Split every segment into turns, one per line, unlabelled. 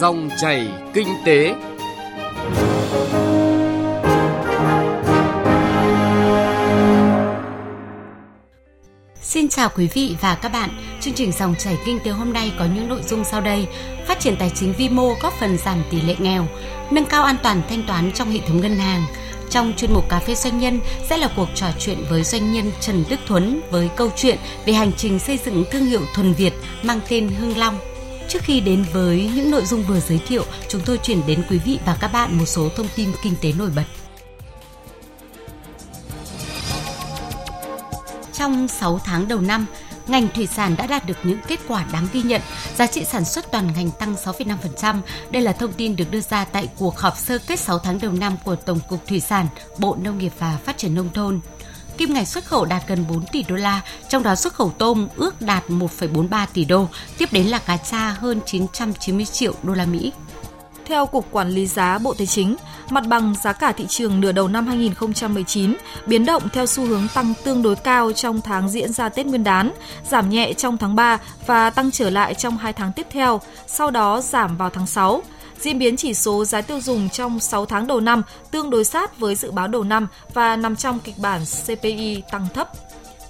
Dòng chảy kinh tế.
Xin chào quý vị và các bạn. Chương trình dòng chảy kinh tế hôm nay có những nội dung sau đây. Phát triển tài chính vi mô góp phần giảm tỷ lệ nghèo, nâng cao an toàn thanh toán trong hệ thống ngân hàng. Trong chuyên mục Cà phê Doanh nhân sẽ là cuộc trò chuyện với doanh nhân Trần Đức Thuấn với câu chuyện về hành trình xây dựng thương hiệu thuần Việt mang tên Hưng Long. Trước khi đến với những nội dung vừa giới thiệu, chúng tôi chuyển đến quý vị và các bạn một số thông tin kinh tế nổi bật. Trong 6 tháng đầu năm, ngành thủy sản đã đạt được những kết quả đáng ghi nhận, giá trị sản xuất toàn ngành tăng 6,5%. Đây là thông tin được đưa ra tại cuộc họp sơ kết 6 tháng đầu năm của Tổng cục Thủy sản, Bộ Nông nghiệp và Phát triển nông thôn. Kim ngạch xuất khẩu đạt gần 4 tỷ đô la, trong đó xuất khẩu tôm ước đạt 1,43 tỷ đô, tiếp đến là cá tra hơn 990 triệu đô la Mỹ.
Theo Cục Quản lý giá Bộ Tài chính, mặt bằng giá cả thị trường nửa đầu năm 2019 biến động theo xu hướng tăng tương đối cao trong tháng diễn ra Tết Nguyên đán, giảm nhẹ trong tháng 3 và tăng trở lại trong 2 tháng tiếp theo, sau đó giảm vào tháng 6. Diễn biến chỉ số giá tiêu dùng trong 6 tháng đầu năm tương đối sát với dự báo đầu năm và nằm trong kịch bản CPI tăng thấp.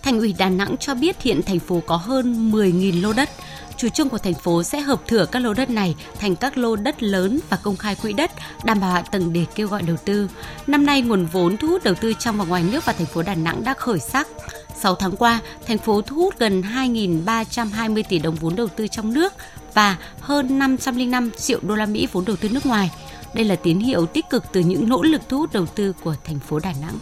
Thành ủy Đà Nẵng cho biết hiện thành phố có hơn 10.000 lô đất. Chủ trương của thành phố sẽ hợp thửa các lô đất này thành các lô đất lớn và công khai quỹ đất, đảm bảo hạ tầng để kêu gọi đầu tư. Năm nay, nguồn vốn thu hút đầu tư trong và ngoài nước vào thành phố Đà Nẵng đã khởi sắc. 6 tháng qua, thành phố thu hút gần 2.320 tỷ đồng vốn đầu tư trong nước và hơn 505 triệu đô la Mỹ vốn đầu tư nước ngoài. Đây là tín hiệu tích cực từ những nỗ lực thu hút đầu tư của thành phố Đà Nẵng.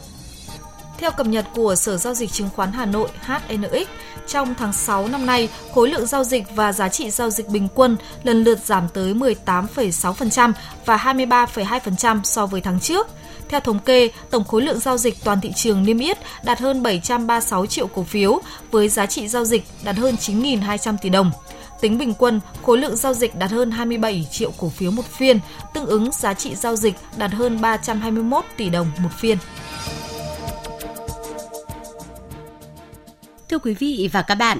Theo cập nhật của Sở Giao dịch Chứng khoán Hà Nội HNX, trong tháng 6 năm nay, khối lượng giao dịch và giá trị giao dịch bình quân lần lượt giảm tới 18,6% và 23,2% so với tháng trước. Theo thống kê, tổng khối lượng giao dịch toàn thị trường niêm yết đạt hơn 736 triệu cổ phiếu với giá trị giao dịch đạt hơn 9.200 tỷ đồng. Tính bình quân, khối lượng giao dịch đạt hơn 27 triệu cổ phiếu một phiên, tương ứng giá trị giao dịch đạt hơn 321 tỷ đồng một phiên.
Thưa quý vị và các bạn,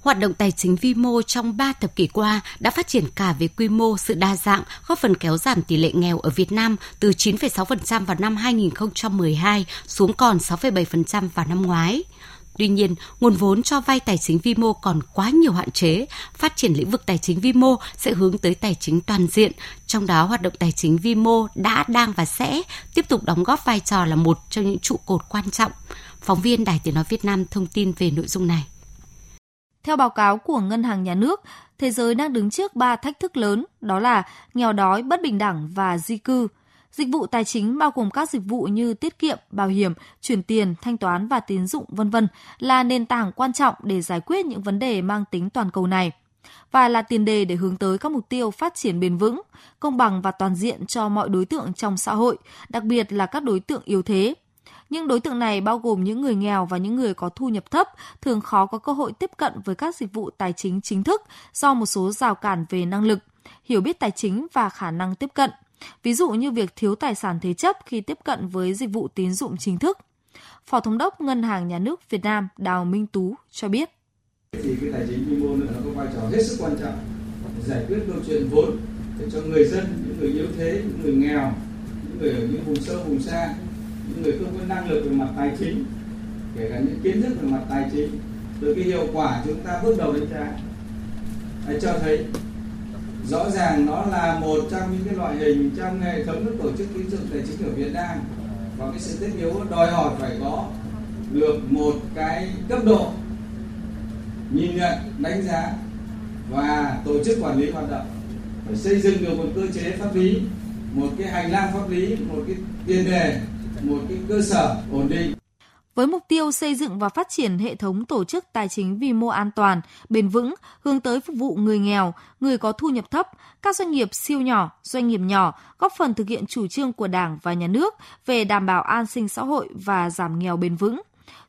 hoạt động tài chính vi mô trong 3 thập kỷ qua đã phát triển cả về quy mô, sự đa dạng, góp phần kéo giảm tỷ lệ nghèo ở Việt Nam từ 9,6% vào năm 2012 xuống còn 6,7% vào năm ngoái. Tuy nhiên, nguồn vốn cho vay tài chính vi mô còn quá nhiều hạn chế. Phát triển lĩnh vực tài chính vi mô sẽ hướng tới tài chính toàn diện, trong đó hoạt động tài chính vi mô đã, đang và sẽ tiếp tục đóng góp vai trò là một trong những trụ cột quan trọng. Phóng viên Đài Tiếng Nói Việt Nam thông tin về nội dung này.
Theo báo cáo của Ngân hàng Nhà nước, thế giới đang đứng trước ba thách thức lớn, đó là nghèo đói, bất bình đẳng và di cư. Dịch vụ tài chính bao gồm các dịch vụ như tiết kiệm, bảo hiểm, chuyển tiền, thanh toán và tín dụng vân vân là nền tảng quan trọng để giải quyết những vấn đề mang tính toàn cầu này và là tiền đề để hướng tới các mục tiêu phát triển bền vững, công bằng và toàn diện cho mọi đối tượng trong xã hội, đặc biệt là các đối tượng yếu thế. Những đối tượng này bao gồm những người nghèo và những người có thu nhập thấp, thường khó có cơ hội tiếp cận với các dịch vụ tài chính chính thức do một số rào cản về năng lực, hiểu biết tài chính và khả năng tiếp cận. Ví dụ như việc thiếu tài sản thế chấp khi tiếp cận với dịch vụ tín dụng chính thức. Phó Thống đốc Ngân hàng Nhà nước Việt Nam Đào Minh Tú cho biết.
Thì cái tài chính vĩ mô nó có vai trò hết sức quan trọng để giải quyết câu chuyện vốn để cho người dân, những người yếu thế, những người nghèo, những người ở những vùng sâu, vùng xa, những người không có năng lực về mặt tài chính, kể cả những kiến thức về mặt tài chính, từ cái hiệu quả chúng ta bước đầu đánh giá cho thấy rõ ràng nó là một trong những cái loại hình trong hệ thống các tổ chức tín dụng tài chính ở Việt Nam. Và cái sự thiết yếu đòi hỏi phải có được một cái cấp độ nhìn nhận, đánh giá và tổ chức quản lý hoạt động. Phải xây dựng được một cơ chế pháp lý, một cái hành lang pháp lý, một cái tiền đề, một cái cơ sở ổn định
với mục tiêu xây dựng và phát triển hệ thống tổ chức tài chính vi mô an toàn, bền vững, hướng tới phục vụ người nghèo, người có thu nhập thấp, các doanh nghiệp siêu nhỏ, doanh nghiệp nhỏ, góp phần thực hiện chủ trương của Đảng và Nhà nước về đảm bảo an sinh xã hội và giảm nghèo bền vững.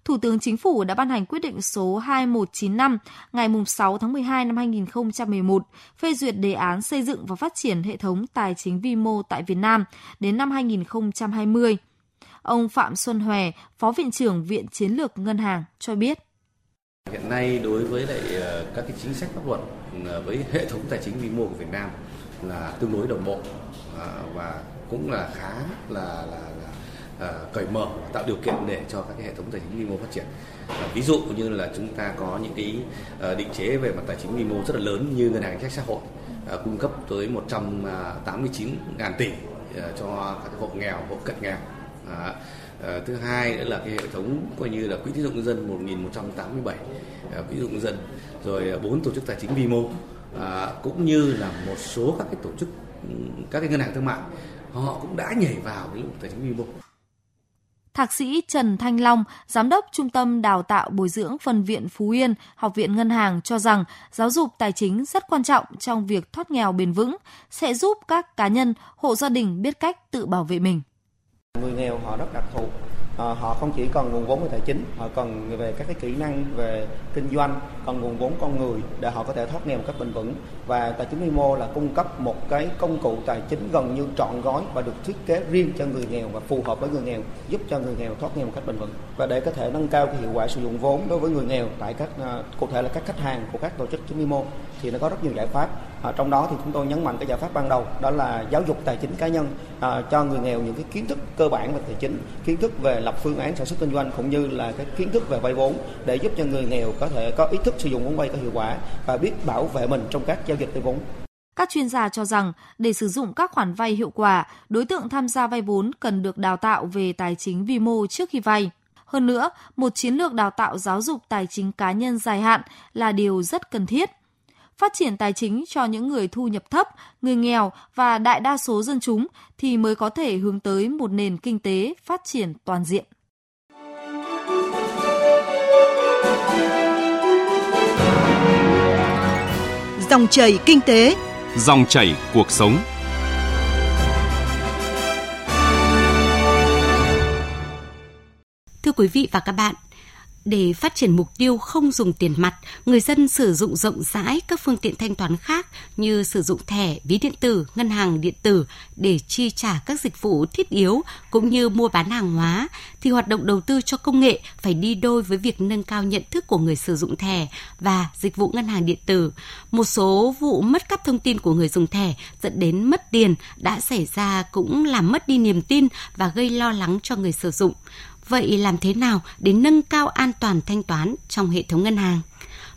Thủ tướng Chính phủ đã ban hành quyết định số 2195 ngày 6 tháng 12 năm 2011 phê duyệt đề án xây dựng và phát triển hệ thống tài chính vi mô tại Việt Nam đến năm 2020. Ông Phạm Xuân Hòe, Phó Viện trưởng Viện Chiến lược Ngân hàng cho biết.
Hiện nay đối với lại ờ, các cái chính sách pháp luật ờ, với hệ thống tài chính vĩ mô của Việt Nam là tương đối đồng bộ ờ, và cũng là khá là là, là cởi mở tạo điều kiện để cho các cái hệ thống tài chính vi mô phát triển. Ví dụ như là chúng ta có những cái định chế về mặt tài chính vi mô rất là lớn như ngân hàng chính sách xã hội cung cấp tới 189 à, ngàn tỷ cho các hộ nghèo, hộ cận nghèo. À, à, thứ hai nữa là cái hệ thống coi như là quỹ tín dụng nhân dân 1187 à, quỹ tín dụng nhân dân rồi à, bốn tổ chức tài chính vi mô à, cũng như là một số các cái tổ chức các cái ngân hàng thương mại họ cũng đã nhảy vào cái lĩnh vực tài chính vi mô.
Thạc sĩ Trần Thanh Long, Giám đốc Trung tâm Đào tạo Bồi dưỡng Phân viện Phú Yên, Học viện Ngân hàng cho rằng giáo dục tài chính rất quan trọng trong việc thoát nghèo bền vững, sẽ giúp các cá nhân, hộ gia đình biết cách tự bảo vệ mình.
Người nghèo họ rất đặc thù, à, họ không chỉ cần nguồn vốn về tài chính, họ cần về các cái kỹ năng về kinh doanh, còn nguồn vốn con người để họ có thể thoát nghèo một cách bền vững. Và tài chính vi mô là cung cấp một cái công cụ tài chính gần như trọn gói và được thiết kế riêng cho người nghèo và phù hợp với người nghèo, giúp cho người nghèo thoát nghèo một cách bền vững. Và để có thể nâng cao cái hiệu quả sử dụng vốn đối với người nghèo tại các ờ, cụ thể là các khách hàng của các tổ chức chứng vi mô thì nó có rất nhiều giải pháp À, trong đó thì chúng tôi nhấn mạnh cái giải pháp ban đầu đó là giáo dục tài chính cá nhân à, cho người nghèo những cái kiến thức cơ bản về tài chính, kiến thức về lập phương án sản xuất kinh doanh cũng như là cái kiến thức về vay vốn để giúp cho người nghèo có thể có ý thức sử dụng vốn vay có hiệu quả và biết bảo vệ mình trong các giao dịch vay vốn.
Các chuyên gia cho rằng để sử dụng các khoản vay hiệu quả, đối tượng tham gia vay vốn cần được đào tạo về tài chính vi mô trước khi vay. Hơn nữa, một chiến lược đào tạo giáo dục tài chính cá nhân dài hạn là điều rất cần thiết – phát triển tài chính cho những người thu nhập thấp, người nghèo và đại đa số dân chúng thì mới có thể hướng tới một nền kinh tế phát triển toàn diện.
Dòng chảy kinh tế,
dòng chảy cuộc sống.
Thưa quý vị và các bạn, để phát triển mục tiêu không dùng tiền mặt, người dân sử dụng rộng rãi các phương tiện thanh toán khác như sử dụng thẻ, ví điện tử, ngân hàng điện tử để chi trả các dịch vụ thiết yếu cũng như mua bán hàng hóa, thì hoạt động đầu tư cho công nghệ phải đi đôi với việc nâng cao nhận thức của người sử dụng thẻ và dịch vụ ngân hàng điện tử. Một số vụ mất cắp thông tin của người dùng thẻ dẫn đến mất tiền đã xảy ra cũng làm mất đi niềm tin và gây lo lắng cho người sử dụng. Vậy làm thế nào để nâng cao an toàn thanh toán trong hệ thống ngân hàng?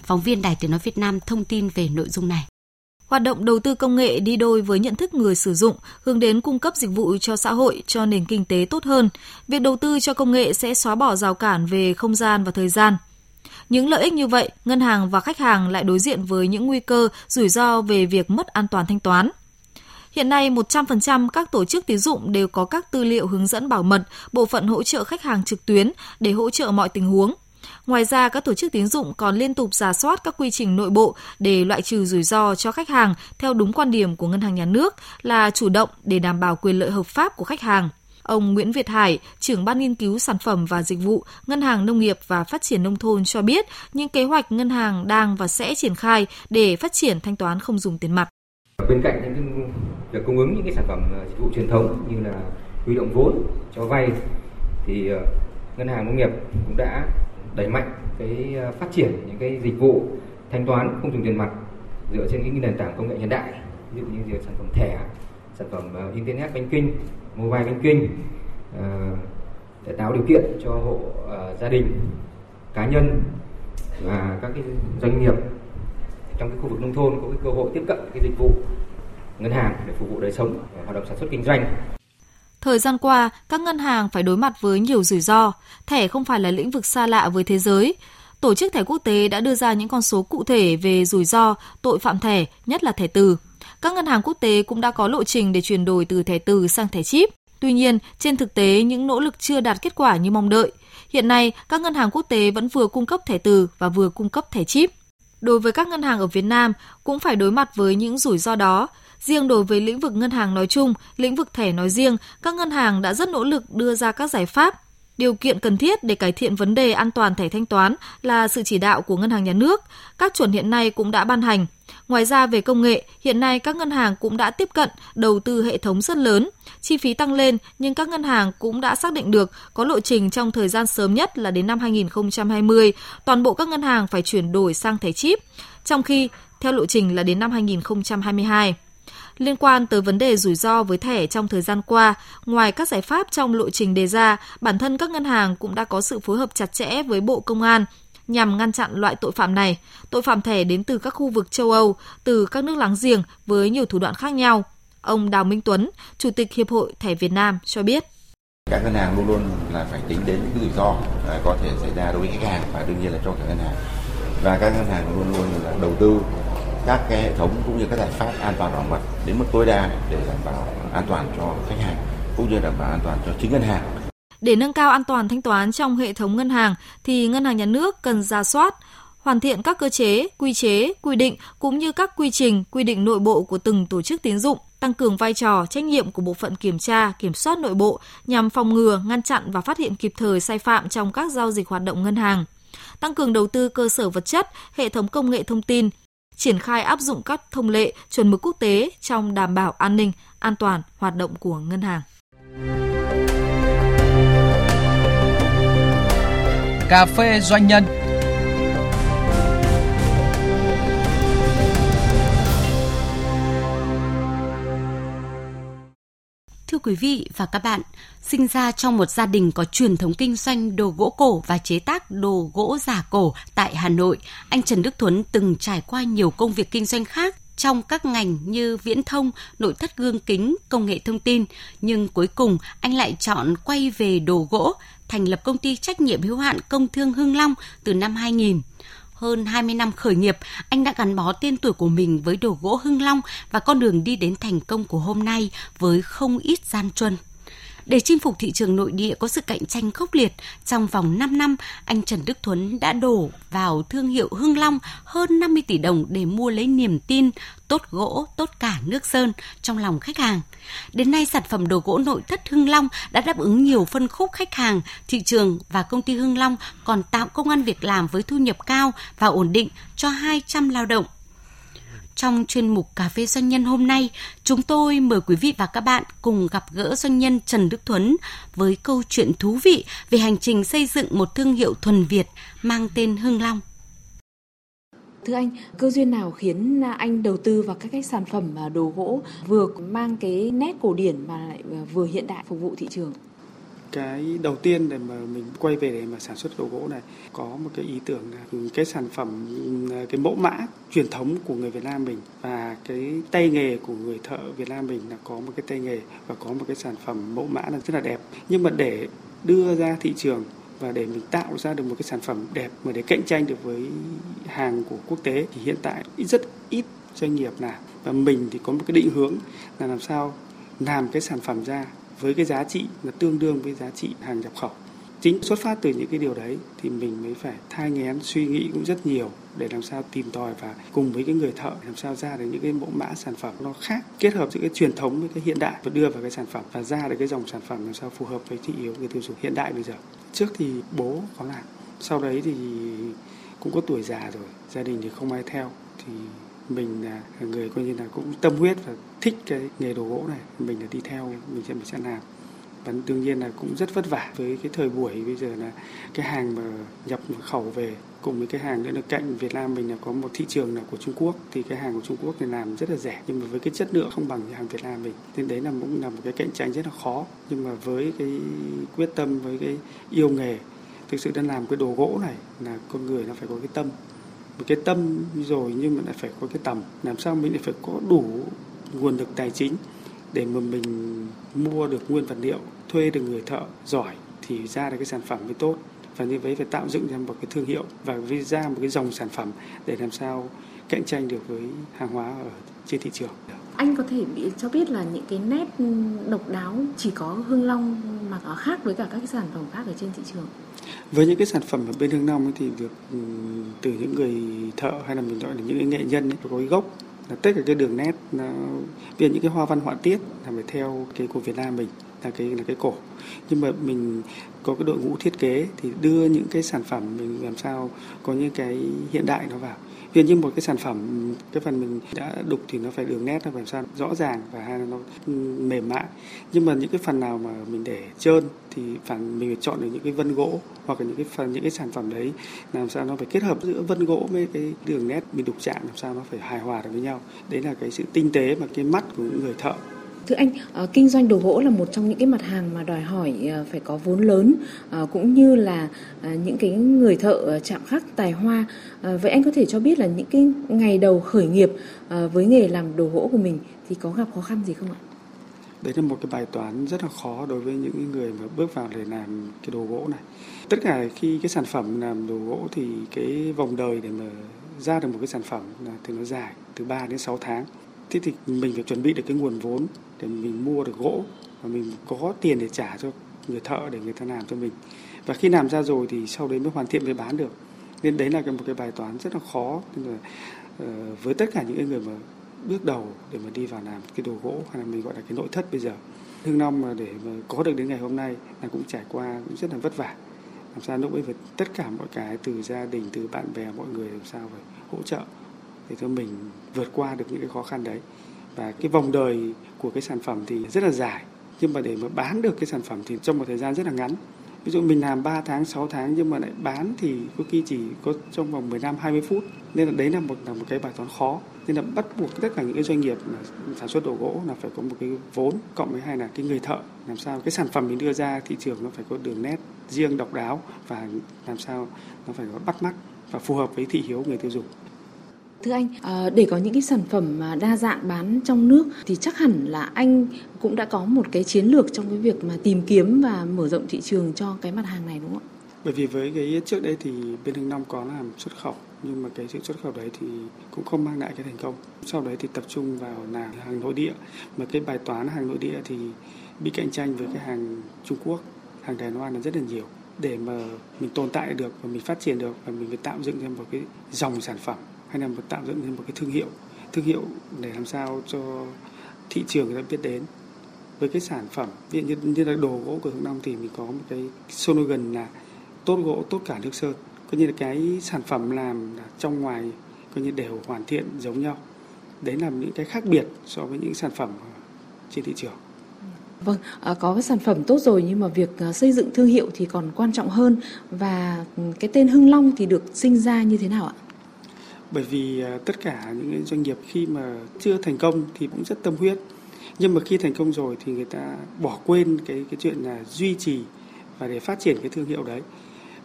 Phóng viên Đài Tiếng Nói Việt Nam thông tin về nội dung này.
Hoạt động đầu tư công nghệ đi đôi với nhận thức người sử dụng, hướng đến cung cấp dịch vụ cho xã hội, cho nền kinh tế tốt hơn. Việc đầu tư cho công nghệ sẽ xóa bỏ rào cản về không gian và thời gian. Những lợi ích như vậy, ngân hàng và khách hàng lại đối diện với những nguy cơ, rủi ro về việc mất an toàn thanh toán. Hiện nay, 100% các tổ chức tín dụng đều có các tư liệu hướng dẫn bảo mật, bộ phận hỗ trợ khách hàng trực tuyến để hỗ trợ mọi tình huống. Ngoài ra, các tổ chức tín dụng còn liên tục giả soát các quy trình nội bộ để loại trừ rủi ro cho khách hàng theo đúng quan điểm của Ngân hàng Nhà nước là chủ động để đảm bảo quyền lợi hợp pháp của khách hàng. Ông Nguyễn Việt Hải, trưởng ban nghiên cứu sản phẩm và dịch vụ Ngân hàng Nông nghiệp và Phát triển Nông thôn cho biết những kế hoạch ngân hàng đang và sẽ triển khai để phát triển thanh toán không dùng tiền mặt.
Bên cạnh những việc cung ứng những cái sản phẩm ờ, dịch vụ truyền thống như là huy động vốn cho vay thì ờ, ngân hàng nông nghiệp cũng đã đẩy mạnh cái ờ, phát triển những cái dịch vụ thanh toán không dùng tiền mặt dựa trên những nền tảng công nghệ hiện đại, ví dụ như việc sản phẩm thẻ, sản phẩm internet banking, mobile banking để tạo điều kiện cho hộ gia đình, cá nhân và các cái doanh nghiệp trong cái khu vực nông thôn có cái cơ hội tiếp cận cái dịch vụ ngân hàng để phục vụ đời sống và hoạt động sản xuất kinh doanh.
Thời gian qua, các ngân hàng phải đối mặt với nhiều rủi ro. Thẻ không phải là lĩnh vực xa lạ với thế giới. Tổ chức thẻ quốc tế đã đưa ra những con số cụ thể về rủi ro, tội phạm thẻ, nhất là thẻ từ. Các ngân hàng quốc tế cũng đã có lộ trình để chuyển đổi từ thẻ từ sang thẻ chip. Tuy nhiên, trên thực tế những nỗ lực chưa đạt kết quả như mong đợi. Hiện nay, các ngân hàng quốc tế vẫn vừa cung cấp thẻ từ và vừa cung cấp thẻ chip. Đối với các ngân hàng ở Việt Nam cũng phải đối mặt với những rủi ro đó. Riêng đối với lĩnh vực ngân hàng nói chung, lĩnh vực thẻ nói riêng, các ngân hàng đã rất nỗ lực đưa ra các giải pháp. Điều kiện cần thiết để cải thiện vấn đề an toàn thẻ thanh toán là sự chỉ đạo của ngân hàng nhà nước. Các chuẩn hiện nay cũng đã ban hành. Ngoài ra về công nghệ, hiện nay các ngân hàng cũng đã tiếp cận đầu tư hệ thống rất lớn. Chi phí tăng lên nhưng các ngân hàng cũng đã xác định được có lộ trình trong thời gian sớm nhất là đến năm 2020, toàn bộ các ngân hàng phải chuyển đổi sang thẻ chip, trong khi theo lộ trình là đến năm 2022. Liên quan tới vấn đề rủi ro với thẻ trong thời gian qua, ngoài các giải pháp trong lộ trình đề ra, bản thân các ngân hàng cũng đã có sự phối hợp chặt chẽ với Bộ Công an nhằm ngăn chặn loại tội phạm này. Tội phạm thẻ đến từ các khu vực châu Âu, từ các nước láng giềng với nhiều thủ đoạn khác nhau. Ông Đào Minh Tuấn, Chủ tịch Hiệp hội Thẻ Việt Nam cho biết.
Các ngân hàng luôn luôn là phải tính đến những rủi ro à, có thể xảy ra đối với khách hàng và đương nhiên là cho cả ngân hàng. Và các ngân hàng luôn luôn là đầu tư các cái hệ thống cũng như các giải pháp an toàn bảo mật đến mức tối đa để đảm bảo an toàn cho khách hàng cũng như đảm bảo an toàn cho chính ngân hàng.
Để nâng cao an toàn thanh toán trong hệ thống ngân hàng thì ngân hàng nhà nước cần ra soát hoàn thiện các cơ chế, quy chế, quy định cũng như các quy trình, quy định nội bộ của từng tổ chức tín dụng, tăng cường vai trò, trách nhiệm của bộ phận kiểm tra, kiểm soát nội bộ nhằm phòng ngừa, ngăn chặn và phát hiện kịp thời sai phạm trong các giao dịch hoạt động ngân hàng tăng cường đầu tư cơ sở vật chất, hệ thống công nghệ thông tin, triển khai áp dụng các thông lệ, chuẩn mực quốc tế trong đảm bảo an ninh, an toàn hoạt động của ngân hàng.
Cà phê doanh nhân
quý vị và các bạn, sinh ra trong một gia đình có truyền thống kinh doanh đồ gỗ cổ và chế tác đồ gỗ giả cổ tại Hà Nội, anh Trần Đức Thuấn từng trải qua nhiều công việc kinh doanh khác trong các ngành như viễn thông, nội thất gương kính, công nghệ thông tin, nhưng cuối cùng anh lại chọn quay về đồ gỗ, thành lập công ty trách nhiệm hữu hạn Công Thương Hưng Long từ năm 2000 hơn 20 năm khởi nghiệp, anh đã gắn bó tên tuổi của mình với đồ gỗ Hưng Long và con đường đi đến thành công của hôm nay với không ít gian truân. Để chinh phục thị trường nội địa có sự cạnh tranh khốc liệt, trong vòng 5 năm, anh Trần Đức Thuấn đã đổ vào thương hiệu Hưng Long hơn 50 tỷ đồng để mua lấy niềm tin tốt gỗ, tốt cả nước sơn trong lòng khách hàng. Đến nay, sản phẩm đồ gỗ nội thất Hưng Long đã đáp ứng nhiều phân khúc khách hàng, thị trường và công ty Hưng Long còn tạo công an việc làm với thu nhập cao và ổn định cho 200 lao động trong chuyên mục Cà phê Doanh nhân hôm nay, chúng tôi mời quý vị và các bạn cùng gặp gỡ doanh nhân Trần Đức Thuấn với câu chuyện thú vị về hành trình xây dựng một thương hiệu thuần Việt mang tên Hưng Long.
Thưa anh, cơ duyên nào khiến anh đầu tư vào các cái sản phẩm à, đồ gỗ vừa mang cái nét cổ điển mà lại à, vừa hiện đại phục vụ thị trường?
Cái đầu tiên để mà mình quay về để mà sản xuất đồ gỗ này, có một cái ý tưởng là cái sản phẩm, cái mẫu mã truyền thống của người Việt Nam mình và cái tay nghề của người thợ Việt Nam mình là có một cái tay nghề và có một cái sản phẩm mẫu mã là rất là đẹp. Nhưng mà để đưa ra thị trường và để mình tạo ra được một cái sản phẩm đẹp mà để cạnh tranh được với hàng của quốc tế thì hiện tại rất ít doanh nghiệp làm. Và mình thì có một cái định hướng là làm sao làm cái sản phẩm ra với cái giá trị là tương đương với giá trị hàng nhập khẩu. Chính xuất phát từ những cái điều đấy thì mình mới phải thai nghén suy nghĩ cũng rất nhiều để làm sao tìm tòi và cùng với cái người thợ làm sao ra được những cái mẫu mã sản phẩm nó khác, kết hợp giữa cái truyền thống với cái hiện đại và đưa vào cái sản phẩm và ra được cái dòng sản phẩm làm sao phù hợp với thị yếu người tiêu dùng hiện đại bây giờ. Trước thì bố có làm, sau đấy thì cũng có tuổi già rồi, gia đình thì không ai theo, thì mình là người coi như là cũng tâm huyết và thích cái nghề đồ gỗ này. Mình là đi theo, mình sẽ mình sẽ làm. Và đương nhiên là cũng rất vất vả với cái thời buổi bây giờ là cái hàng mà nhập khẩu về, cùng với cái hàng nữa là cạnh Việt Nam mình là có một thị trường là của Trung Quốc. Thì cái hàng của Trung Quốc thì làm rất là rẻ, nhưng mà với cái chất lượng không bằng hàng Việt Nam mình. Nên đấy là cũng là một cái cạnh tranh rất là khó. Nhưng mà với cái quyết tâm, với cái yêu nghề, thực sự đang làm cái đồ gỗ này là con người nó phải có cái tâm cái tâm rồi nhưng mà lại phải có cái tầm làm sao mình lại phải có đủ nguồn lực tài chính để mà mình mua được nguyên vật liệu, thuê được người thợ giỏi thì ra được cái sản phẩm mới tốt và như vậy phải tạo dựng ra một cái thương hiệu và ra một cái dòng sản phẩm để làm sao cạnh tranh được với hàng hóa ở trên thị trường.
Anh có thể cho biết là những cái nét độc đáo chỉ có Hương Long mà có khác với cả các cái sản phẩm khác ở trên thị trường?
với những cái sản phẩm ở bên Hương Long ấy thì việc ừ, từ những người thợ hay là mình gọi là những cái nghệ nhân ấy, có cái gốc là tất cả cái đường nét nó vì những cái hoa văn họa tiết là phải theo cái của Việt Nam mình là cái là cái cổ nhưng mà mình có cái đội ngũ thiết kế thì đưa những cái sản phẩm mình làm sao có những cái hiện đại nó vào ví dụ như một cái sản phẩm, cái phần mình đã đục thì nó phải đường nét nó phải sao rõ ràng và hai nó mềm mại. Nhưng mà những cái phần nào mà mình để trơn thì phải mình phải chọn được những cái vân gỗ hoặc là những cái phần, những cái sản phẩm đấy, làm sao nó phải kết hợp giữa vân gỗ với cái đường nét mình đục chạm, làm sao nó phải hài hòa được với nhau. Đấy là cái sự tinh tế mà cái mắt của những người thợ.
Thưa anh, ờ, kinh doanh đồ gỗ là một trong những cái mặt hàng mà đòi hỏi ờ, phải có vốn lớn ờ, cũng như là những cái người thợ chạm khắc tài hoa. Vậy anh có thể cho biết là những cái ngày đầu khởi nghiệp với nghề làm đồ gỗ của mình thì có gặp khó khăn gì không ạ?
Đấy là một cái bài toán rất là khó đối với những người mà bước vào để làm cái đồ gỗ này. Tất cả khi cái sản phẩm làm đồ gỗ thì cái vòng đời để mà ra được một cái sản phẩm là thì nó dài từ 3 đến 6 tháng thế thì mình phải chuẩn bị được cái nguồn vốn để mình mua được gỗ và mình có tiền để trả cho người thợ để người ta làm cho mình. Và khi làm ra rồi thì sau đấy mới hoàn thiện mới bán được. Nên đấy là một cái bài toán rất là khó. Nên là uh, với tất cả những người mà bước đầu để mà đi vào làm cái đồ gỗ hay là mình gọi là cái nội thất bây giờ hương long mà để mà có được đến ngày hôm nay là cũng trải qua cũng rất là vất vả. Làm sao lúc ấy phải tất cả mọi cái từ gia đình từ bạn bè mọi người làm sao phải hỗ trợ để cho mình vượt qua được những cái khó khăn đấy. Và cái vòng đời của cái sản phẩm thì rất là dài, nhưng mà để mà bán được cái sản phẩm thì trong một thời gian rất là ngắn. Ví dụ mình làm 3 tháng 6 tháng nhưng mà lại bán thì có khi chỉ có trong vòng 15 20 phút. Nên là đấy là một là một cái bài toán khó. Nên là bắt buộc tất cả những cái doanh nghiệp mà sản xuất đồ gỗ là phải có một cái vốn, cộng với hai là cái người thợ. Làm sao cái sản phẩm mình đưa ra thị trường nó phải có đường nét riêng độc đáo và làm sao nó phải có bắt mắt và phù hợp với thị hiếu người tiêu dùng.
Thưa anh, ờ, để có những cái sản phẩm mà đa dạng bán trong nước thì chắc hẳn là anh cũng đã có một cái chiến lược trong cái việc mà tìm kiếm và mở rộng thị trường cho cái mặt hàng này đúng không ạ?
Bởi vì với cái trước đây thì bên Hưng Long có làm xuất khẩu nhưng mà cái sự xuất khẩu đấy thì cũng không mang lại cái thành công. Sau đấy thì tập trung vào là hàng nội địa mà cái bài toán hàng nội địa thì bị cạnh tranh với cái hàng Trung Quốc, hàng Đài Loan là rất là nhiều để mà mình tồn tại được và mình phát triển được và mình phải tạo dựng ra một cái dòng sản phẩm hay là một tạo dựng nên một cái thương hiệu thương hiệu để làm sao cho thị trường người ta biết đến. Với cái sản phẩm ví dụ như, như là đồ gỗ của Hưng Long thì mình có một cái slogan là tốt gỗ tốt cả nước sơn coi như là cái sản phẩm làm là trong ngoài coi như đều hoàn thiện giống nhau. Đấy là những cái khác biệt so với những sản phẩm trên thị trường.
Vâng, à, có cái sản phẩm tốt rồi nhưng mà việc à, xây dựng thương hiệu thì còn quan trọng hơn. Và ừ, cái tên Hưng Long thì được sinh ra như thế nào ạ?
Bởi vì à, tất cả những doanh nghiệp khi mà chưa thành công thì cũng rất tâm huyết. Nhưng mà khi thành công rồi thì người ta bỏ quên cái cái chuyện là duy trì và để phát triển cái thương hiệu đấy.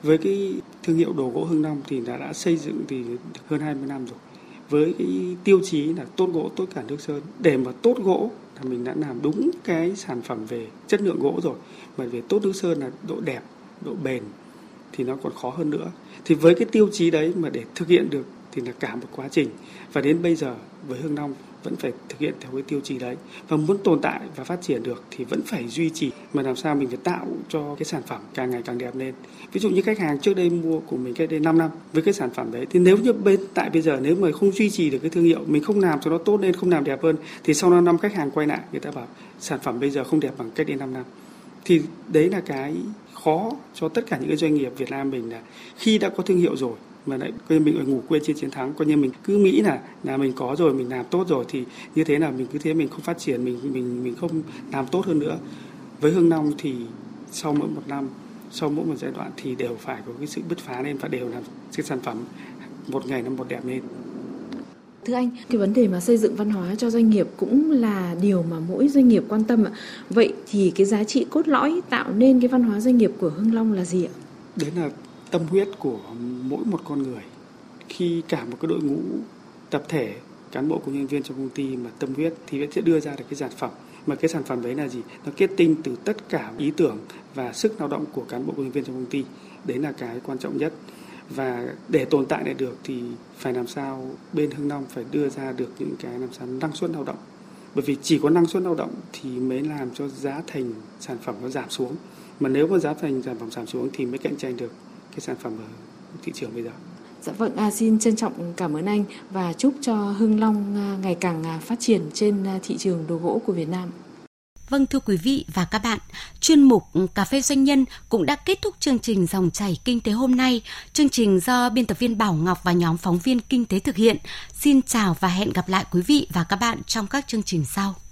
Với cái thương hiệu đồ gỗ Hưng Long thì đã đã xây dựng thì hơn 20 năm rồi. Với cái tiêu chí là tốt gỗ, tốt cả nước sơn. Để mà tốt gỗ là mình đã làm đúng cái sản phẩm về chất lượng gỗ rồi. Mà về tốt nước sơn là độ đẹp, độ bền thì nó còn khó hơn nữa. Thì với cái tiêu chí đấy mà để thực hiện được thì là cả một quá trình. Và đến bây giờ, với Hương Long vẫn phải thực hiện theo cái tiêu chí đấy. Và muốn tồn tại và phát triển được thì vẫn phải duy trì, mà làm sao mình phải tạo cho cái sản phẩm càng ngày càng đẹp lên. Ví dụ như khách hàng trước đây mua của mình cách đây 5 năm, với cái sản phẩm đấy, thì nếu như bên, tại bây giờ nếu mà không duy trì được cái thương hiệu, mình không làm cho nó tốt lên, không làm đẹp hơn, thì sau 5 năm khách hàng quay lại, người ta bảo sản phẩm bây giờ không đẹp bằng cách đây 5 năm. Thì đấy là cái khó cho tất cả những cái doanh nghiệp Việt Nam mình là khi đã có thương hiệu rồi mà lại coi mình ở ngủ quên trên chiến thắng coi như mình cứ nghĩ là là mình có rồi mình làm tốt rồi thì như thế là mình cứ thế mình không phát triển mình mình mình không làm tốt hơn nữa với hương long thì sau mỗi một năm sau mỗi một giai đoạn thì đều phải có cái sự bứt phá lên và đều làm cái sản phẩm một ngày nó một đẹp lên
Thưa anh, cái vấn đề mà xây dựng văn hóa cho doanh nghiệp cũng là điều mà mỗi doanh nghiệp quan tâm ạ. Vậy thì cái giá trị cốt lõi tạo nên cái văn hóa doanh nghiệp của Hưng Long là gì ạ?
Đấy là tâm huyết của mỗi một con người. Khi cả một cái đội ngũ tập thể, cán bộ công nhân viên trong công ty mà tâm huyết thì sẽ đưa ra được cái sản phẩm. Mà cái sản phẩm đấy là gì? Nó kết tinh từ tất cả ý tưởng và sức lao động của cán bộ công nhân viên trong công ty. Đấy là cái quan trọng nhất. Và để tồn tại lại được thì phải làm sao bên Hưng Long phải đưa ra được những cái làm sao năng suất lao động. Bởi vì chỉ có năng suất lao động thì mới làm cho giá thành sản phẩm nó giảm xuống. Mà nếu mà giá thành sản phẩm giảm xuống thì mới cạnh tranh được cái sản phẩm ở thị trường bây giờ.
Dạ vâng, à, xin trân trọng cảm ơn anh và chúc cho Hưng Long à, ngày càng à, phát triển trên à, thị trường đồ gỗ của Việt Nam.
Vâng thưa quý vị và các bạn, chuyên mục Cà phê Doanh nhân cũng đã kết thúc chương trình Dòng chảy Kinh tế hôm nay. Chương trình do biên tập viên Bảo Ngọc và nhóm phóng viên Kinh tế thực hiện. Xin chào và hẹn gặp lại quý vị và các bạn trong các chương trình sau.